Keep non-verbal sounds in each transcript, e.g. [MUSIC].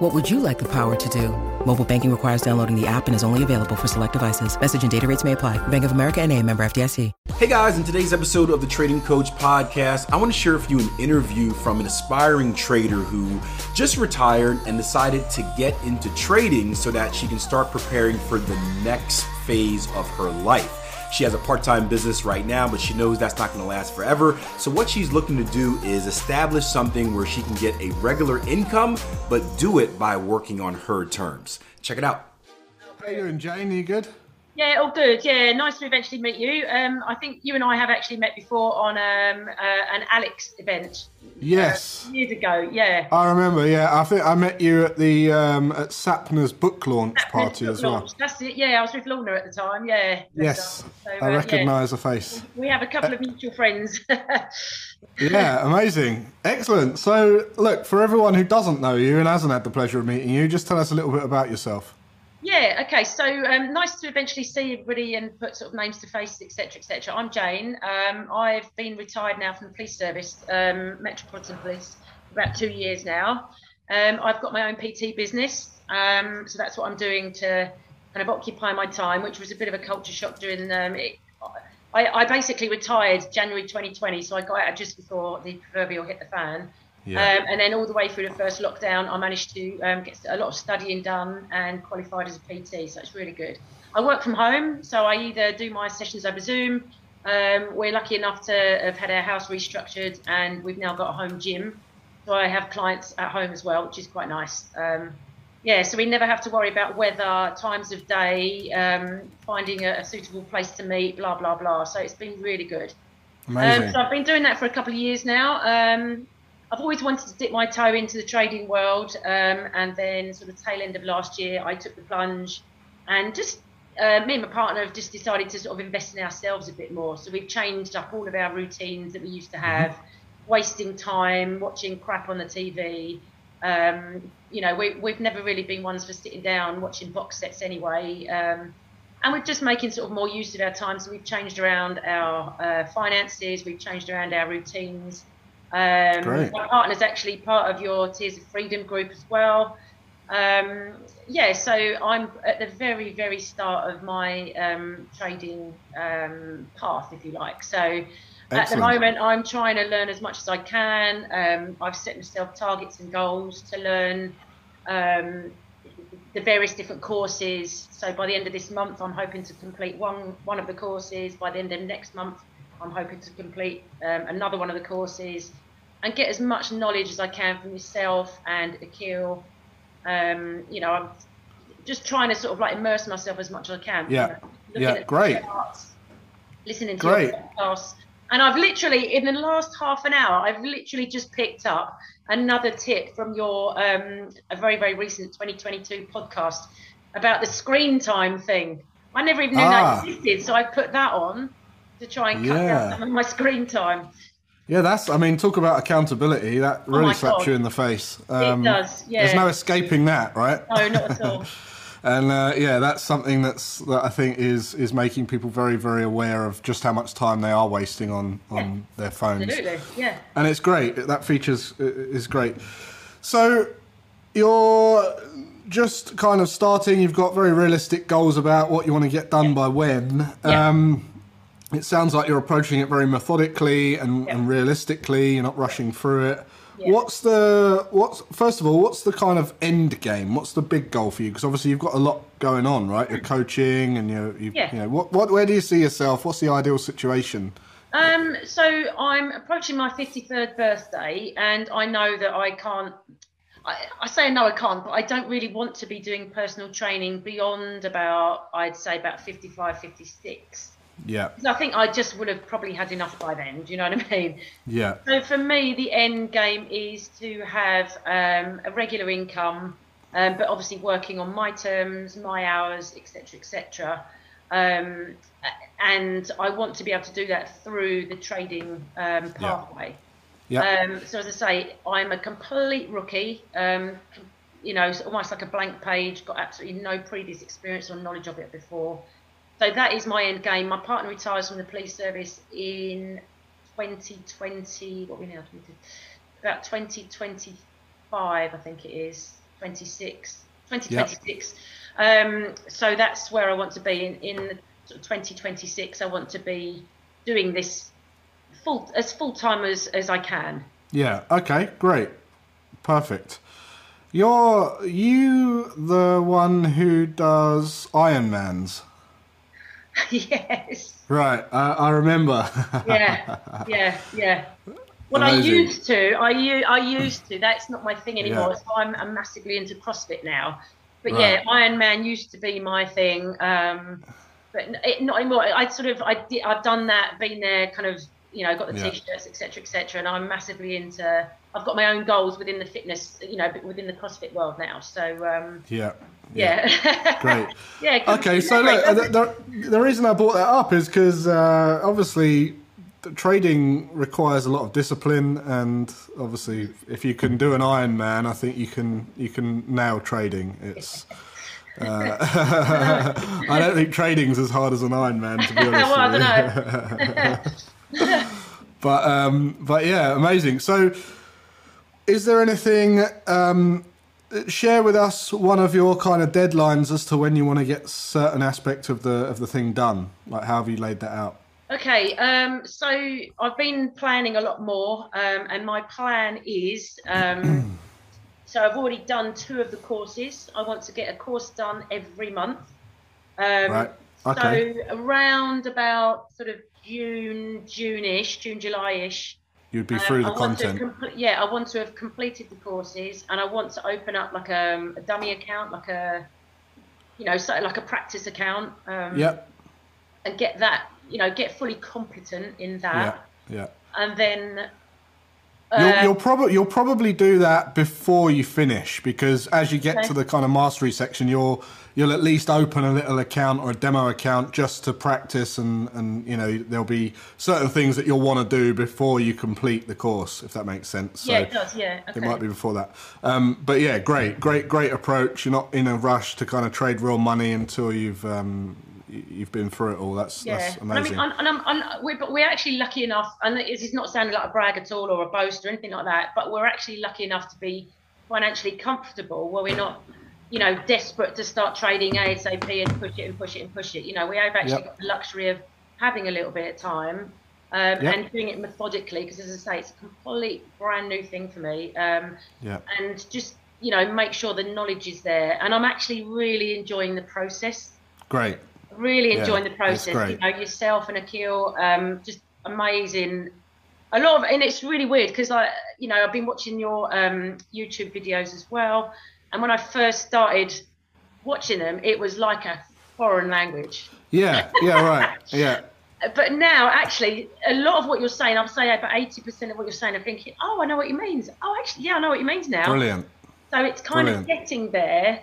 What would you like the power to do? Mobile banking requires downloading the app and is only available for select devices. Message and data rates may apply. Bank of America and a member FDIC. Hey guys, in today's episode of the Trading Coach Podcast, I want to share with you an interview from an aspiring trader who just retired and decided to get into trading so that she can start preparing for the next phase of her life. She has a part time business right now, but she knows that's not to last forever. So, what she's looking to do is establish something where she can get a regular income, but do it by working on her terms. Check it out. How you doing, Jane? Are you good? Yeah, all good. Yeah, nice to eventually meet you. Um, I think you and I have actually met before on um, uh, an Alex event. Yes. Uh, years ago, yeah. I remember. Yeah, I think I met you at the um, at Sapna's book launch That party book as well. launch. That's it. Yeah, I was with Lorna at the time. Yeah. Yes, So, I uh, recognise the face. We have a couple of mutual friends. [LAUGHS] Yeah, amazing, excellent. So, look for everyone who doesn't know you and hasn't had the pleasure of meeting you, just tell us a little bit about yourself. Yeah. Okay. So um, nice to eventually see everybody and put sort of names to faces, etc., etc. I'm Jane. Um, I've been retired now from the police service, um, Metropolitan Police, for about two years now. Um, I've got my own PT business, um, so that's what I'm doing to kind of occupy my time, which was a bit of a culture shock during. Um, it, I, I basically retired January 2020, so I got out just before the proverbial hit the fan. Yeah. Um, and then all the way through the first lockdown, I managed to um, get a lot of studying done and qualified as a PT. So it's really good. I work from home, so I either do my sessions over Zoom. Um, we're lucky enough to have had our house restructured, and we've now got a home gym. So I have clients at home as well, which is quite nice. Um, yeah, so we never have to worry about weather, times of day, um, finding a, a suitable place to meet, blah blah blah. So it's been really good. Amazing. Um, so I've been doing that for a couple of years now. Um, I've always wanted to dip my toe into the trading world, um, and then sort of tail end of last year, I took the plunge, and just uh, me and my partner have just decided to sort of invest in ourselves a bit more. So we've changed up all of our routines that we used to have, wasting time watching crap on the TV. Um, you know, we, we've never really been ones for sitting down watching box sets anyway. Um, and we're just making sort of more use of our time. So we've changed around our uh, finances, we've changed around our routines. Um, Great. my partner's actually part of your Tears of Freedom group as well. Um, yeah, so I'm at the very, very start of my um, trading um, path, if you like. So at the moment, I'm trying to learn as much as I can. Um, I've set myself targets and goals to learn um, the various different courses. So by the end of this month, I'm hoping to complete one one of the courses. By the end of next month, I'm hoping to complete um, another one of the courses and get as much knowledge as I can from yourself and Akil. Um, you know, I'm just trying to sort of like immerse myself as much as I can. Yeah. You know, looking Yeah, at great. charts, listening to Great. your podcasts. And I've literally, in the last half an hour, I've literally just picked up another tip from your um, a very, very recent 2022 podcast about the screen time thing. I never even knew Ah. that existed, so I put that on to try and cut Yeah. down some of my screen time. Yeah, that's. I mean, talk about accountability. That really Oh slaps God. you in the face. Um, does, yeah. There's no escaping that, right? No, not at all. [LAUGHS] And uh, yeah, that's something that's that I think is is making people very very aware of just how much time they are wasting on on their phones. Absolutely, yeah. And it's great. That features is great. So you're just kind of starting. You've got very realistic goals about what you want to get done by when. Yeah. Um, it sounds like you're approaching it very methodically and, Yeah. and realistically. You're not rushing through it. Yeah. What's the what's first of all? What's the kind of end game? What's the big goal for you? Because obviously you've got a lot going on, right? You're coaching, and you're, you, Yeah. you know what, what where do you see yourself? What's the ideal situation? Um, so I'm approaching my 53rd birthday, and I know that I can't. I, I say no, I can't, but I don't really want to be doing personal training beyond about, I'd say, about 55, 56. Yeah, I think I just would have probably had enough by then. Do you know what I mean? yeah, So for me, the end game is to have um, a regular income, um, but obviously working on my terms, my hours, etc., etc. Um, and I want to be able to do that through the trading um, pathway. Yeah. Um, so as I say, I'm a complete rookie. Um, you know, almost like a blank page. Got absolutely no previous experience or knowledge of it before. So that is my end game. My partner retires from the police service in 2020. What we now? About 2025, I think it is. 26. 2026. Um, so that's where I want to be in, in 2026. I want to be doing this full as full time as, as I can. Yeah. Okay. Great. Perfect. You're you the one who does Ironmans, [LAUGHS] yes. right? I, I remember. Yeah. Yeah. Yeah. Well, Amazing. I used to. I, I used to. That's not my thing anymore. Yeah. So I'm, I'm massively into CrossFit now. But Right. yeah, Ironman used to be my thing. Um, but it, not anymore. I sort of I did, I've done that, been there, kind of you know, got the Yeah. t-shirts, etc., etc. And I'm massively into. I've got my own goals within the fitness, you know, within the CrossFit world now. So um, yeah. yeah. Great. [LAUGHS] yeah. Okay, so look, the, the, the reason I brought that up is because uh, obviously the trading requires a lot of discipline, and obviously, if you can do an Ironman, I think you can you can nail trading. It's [LAUGHS] uh, [LAUGHS] I don't think trading's as hard as an Ironman, to be honest. well, I with don't know. But um, but yeah, amazing. So, is there anything? Um, share with us one of your kind of deadlines as to when you want to get certain aspect of the of the thing done. Like, how have you laid that out? Okay, um, so I've been planning a lot more, um, and my plan is um, [CLEARS THROAT] so I've already done two of the courses. I want to get a course done every month. Um, Right, okay. So around about sort of June, June-ish, June, July-ish. You'd be um, through the I content. have comple- yeah, I want to have completed the courses, and I want to open up like a, a dummy account, like a you know, like a practice account. Um, Yep. and get that, you know, get fully competent in Yeah. that, Yeah. and then You'll, uh, you'll probably you'll probably do that before you finish because as you get Okay. to the kind of mastery section, you'll you'll at least open a little account or a demo account just to practice and and you know there'll be certain things that you'll want to do before you complete the course if that makes sense. yeah, it does, yeah, okay. It might be before that. Um, but yeah, great, great, great approach. You're not in a rush to kind of trade real money until you've um, you've been through it all. That's Yeah, that's and I amazing. mean, and, and I'm, I'm, we're, but we're actually lucky enough, and this is not sounding like a brag at all or a boast or anything like that, but we're actually lucky enough to be financially comfortable where we're not, you know, desperate to start trading ASAP and push it and push it and push it. You know, we have actually Yep. got the luxury of having a little bit of time um, Yep. and doing it methodically because, as I say, it's a complete brand new thing for me. Um, yeah, and just you know make sure the knowledge is there and i'm actually really enjoying the process great. Really Yeah, enjoying the process. You know yourself and akil um just amazing. A lot of and it's really weird because i you know i've been watching your um youtube videos as well. And when i first started watching them it was like a foreign language. Yeah, yeah, right. Yeah, [LAUGHS] but now actually a lot of what you're saying i'm saying about 80% of what you're saying i'm thinking oh i know what he means. Oh actually yeah i know what he means now. Brilliant. so it's kind Brilliant. of getting there,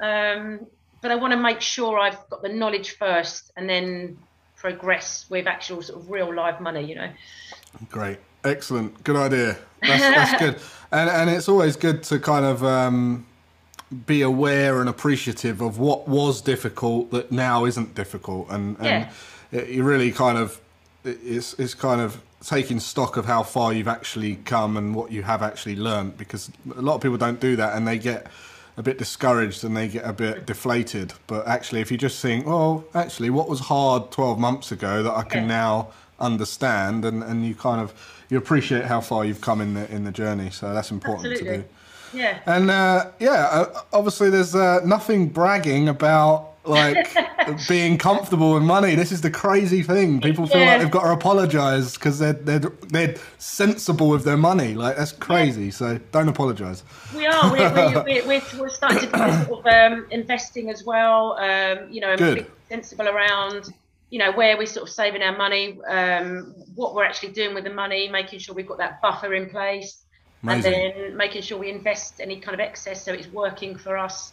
um, but I want to make sure I've got the knowledge first, and then progress with actual sort of real live money. You know. Great, excellent, good idea. That's, that's [LAUGHS] good, and and it's always good to kind of um, be aware and appreciative of what was difficult that now isn't difficult, and and it, you really kind of it's it's kind of taking stock of how far you've actually come and what you have actually learned because a lot of people don't do that and they get a bit discouraged and they get a bit deflated. But actually if you just think oh actually what was hard 12 months ago that I can now understand? And, and you kind of you appreciate how far you've come in the in the journey. So that's important to do. Yeah. and uh, yeah, obviously there's uh, nothing bragging about like [LAUGHS] being comfortable with money. This is the crazy thing. People feel Yeah. like they've got to apologise because they're they're they're sensible with their money. Like that's crazy. So don't apologise. We are. We're, we're, [LAUGHS] we're, we're, we're starting to do sort of um, investing as well. Um, you know, Good. being sensible around, you know, where we're sort of saving our money, um, what we're actually doing with the money, making sure we've got that buffer in place, Amazing. and then making sure we invest any kind of excess so it's working for us.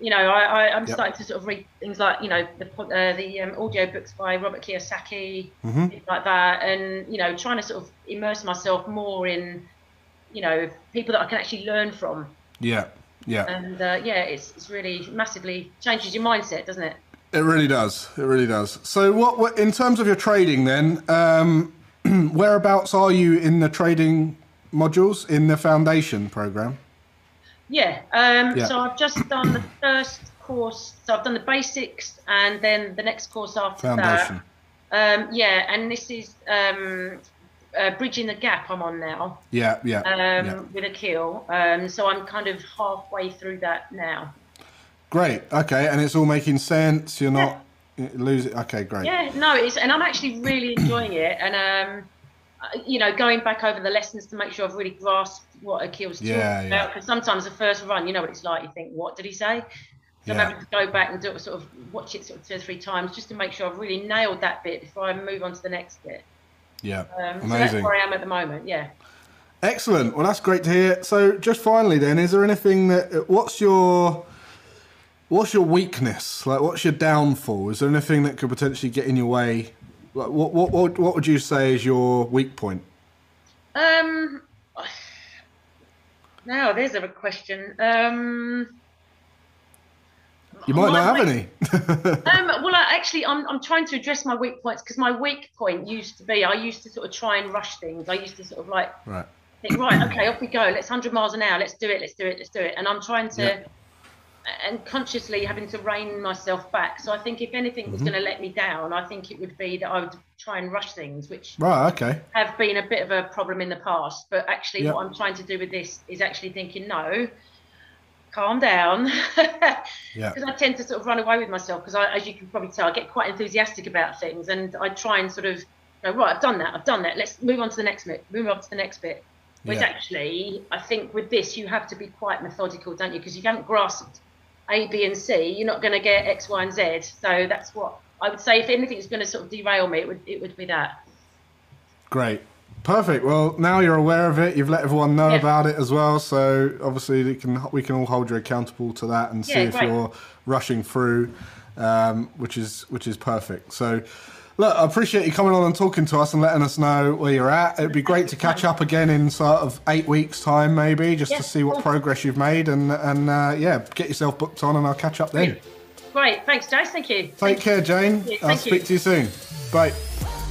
You know, I, I, am yep. starting to sort of read things like, you know, the uh, the um, audio books by Robert Kiyosaki, mm-hmm. things like that, and you know, trying to sort of immerse myself more in, you know, people that I can actually learn from. Yeah, yeah. And uh, yeah, it's it's really massively changes your mindset, doesn't it? It really does. It really does. So, what, what in terms of your trading then? Um, [CLEARS THROAT] whereabouts are you in the trading modules in the foundation program? Yeah. Um, yeah. So I've just done the first course. So I've done the basics, and then the next course after Foundation. that. Um, yeah, and this is um, uh, bridging the gap. I'm on now. Yeah, yeah. Um, yeah. With Akil. Um, so I'm kind of halfway through that now. Great. Okay, and it's all making sense. You're not yeah. losing. Okay, great. Yeah. No, it's and I'm actually really enjoying it, and um, uh, you know, going back over the lessons to make sure I've really grasped what Akil's talking yeah, about. Because sometimes the first run, you know what it's like. You think, what did he say? So yeah. I'm having to go back and do it, sort of watch it sort of two or three times just to make sure I've really nailed that bit before I move on to the next bit. Yeah, um, amazing. So that's where I am at the moment. Yeah. Excellent. Well, that's great to hear. So, just finally, then, is there anything that? What's your What's your weakness? Like, what's your downfall? Is there anything that could potentially get in your way? What what what, what would you say is your weak point? Um, now, there's a question. Um, you might not have any. [LAUGHS] um, well, I, actually, I'm, I'm trying to address my weak points because my weak point used to be I used to sort of try and rush things. I used to sort of like right. think, right, okay, off we go. Let's 100 miles an hour. Let's do it. Let's do it. Let's do it. And I'm trying to. And consciously having to rein myself back. So I think if anything was mm-hmm. going to let me down, I think it would be that I would try and rush things, which right, okay, have been a bit of a problem in the past. But actually, yep. what I'm trying to do with this is actually thinking, no, calm down. [LAUGHS] Because I tend to sort of run away with myself because, as you can probably tell, I get quite enthusiastic about things, and I try and sort of go right. I've done that. I've done that. Let's move on to the next bit. Move on to the next bit. Which yeah. actually, I think with this, you have to be quite methodical, don't you? Because you haven't grasped A, B, and C, you're not going to get X, Y, and Z. So that's what I would say. If anything is going to sort of derail me, it would it would be that. Great. Perfect. Well, now you're aware of it. You've let everyone know yeah. about it as well. So obviously, we can, we can all hold you accountable to that and see yeah, if you're rushing through, um, which is which is perfect. So, look, I appreciate you coming on and talking to us and letting us know where you're at. It'd be great to catch up again in sort of eight weeks' time, maybe, just yeah, to see what progress you've made and and uh, yeah, get yourself booked on, and I'll catch up then. Great. Thanks, Jace. Thank you. Take Thank care, Jane. I'll speak to you soon. Bye.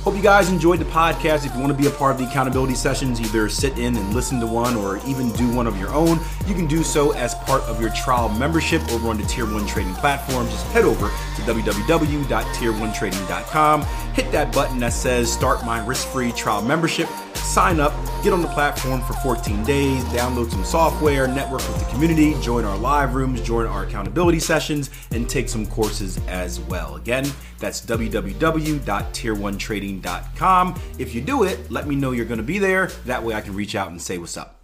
Hope you guys enjoyed the podcast. If you want to be a part of the accountability sessions, either sit in and listen to one or even do one of your own, you can do so as part of your trial membership over on the Tier 1 Trading platform. Just head over to www.tier1trading.com, hit that button that says Start My Risk Free Trial Membership sign up, get on the platform for 14 days, download some software, network with the community, join our live rooms, join our accountability sessions, and take some courses as well. Again, that's www.tier1trading.com. If you do it, let me know you're going to be there. That way I can reach out and say what's up.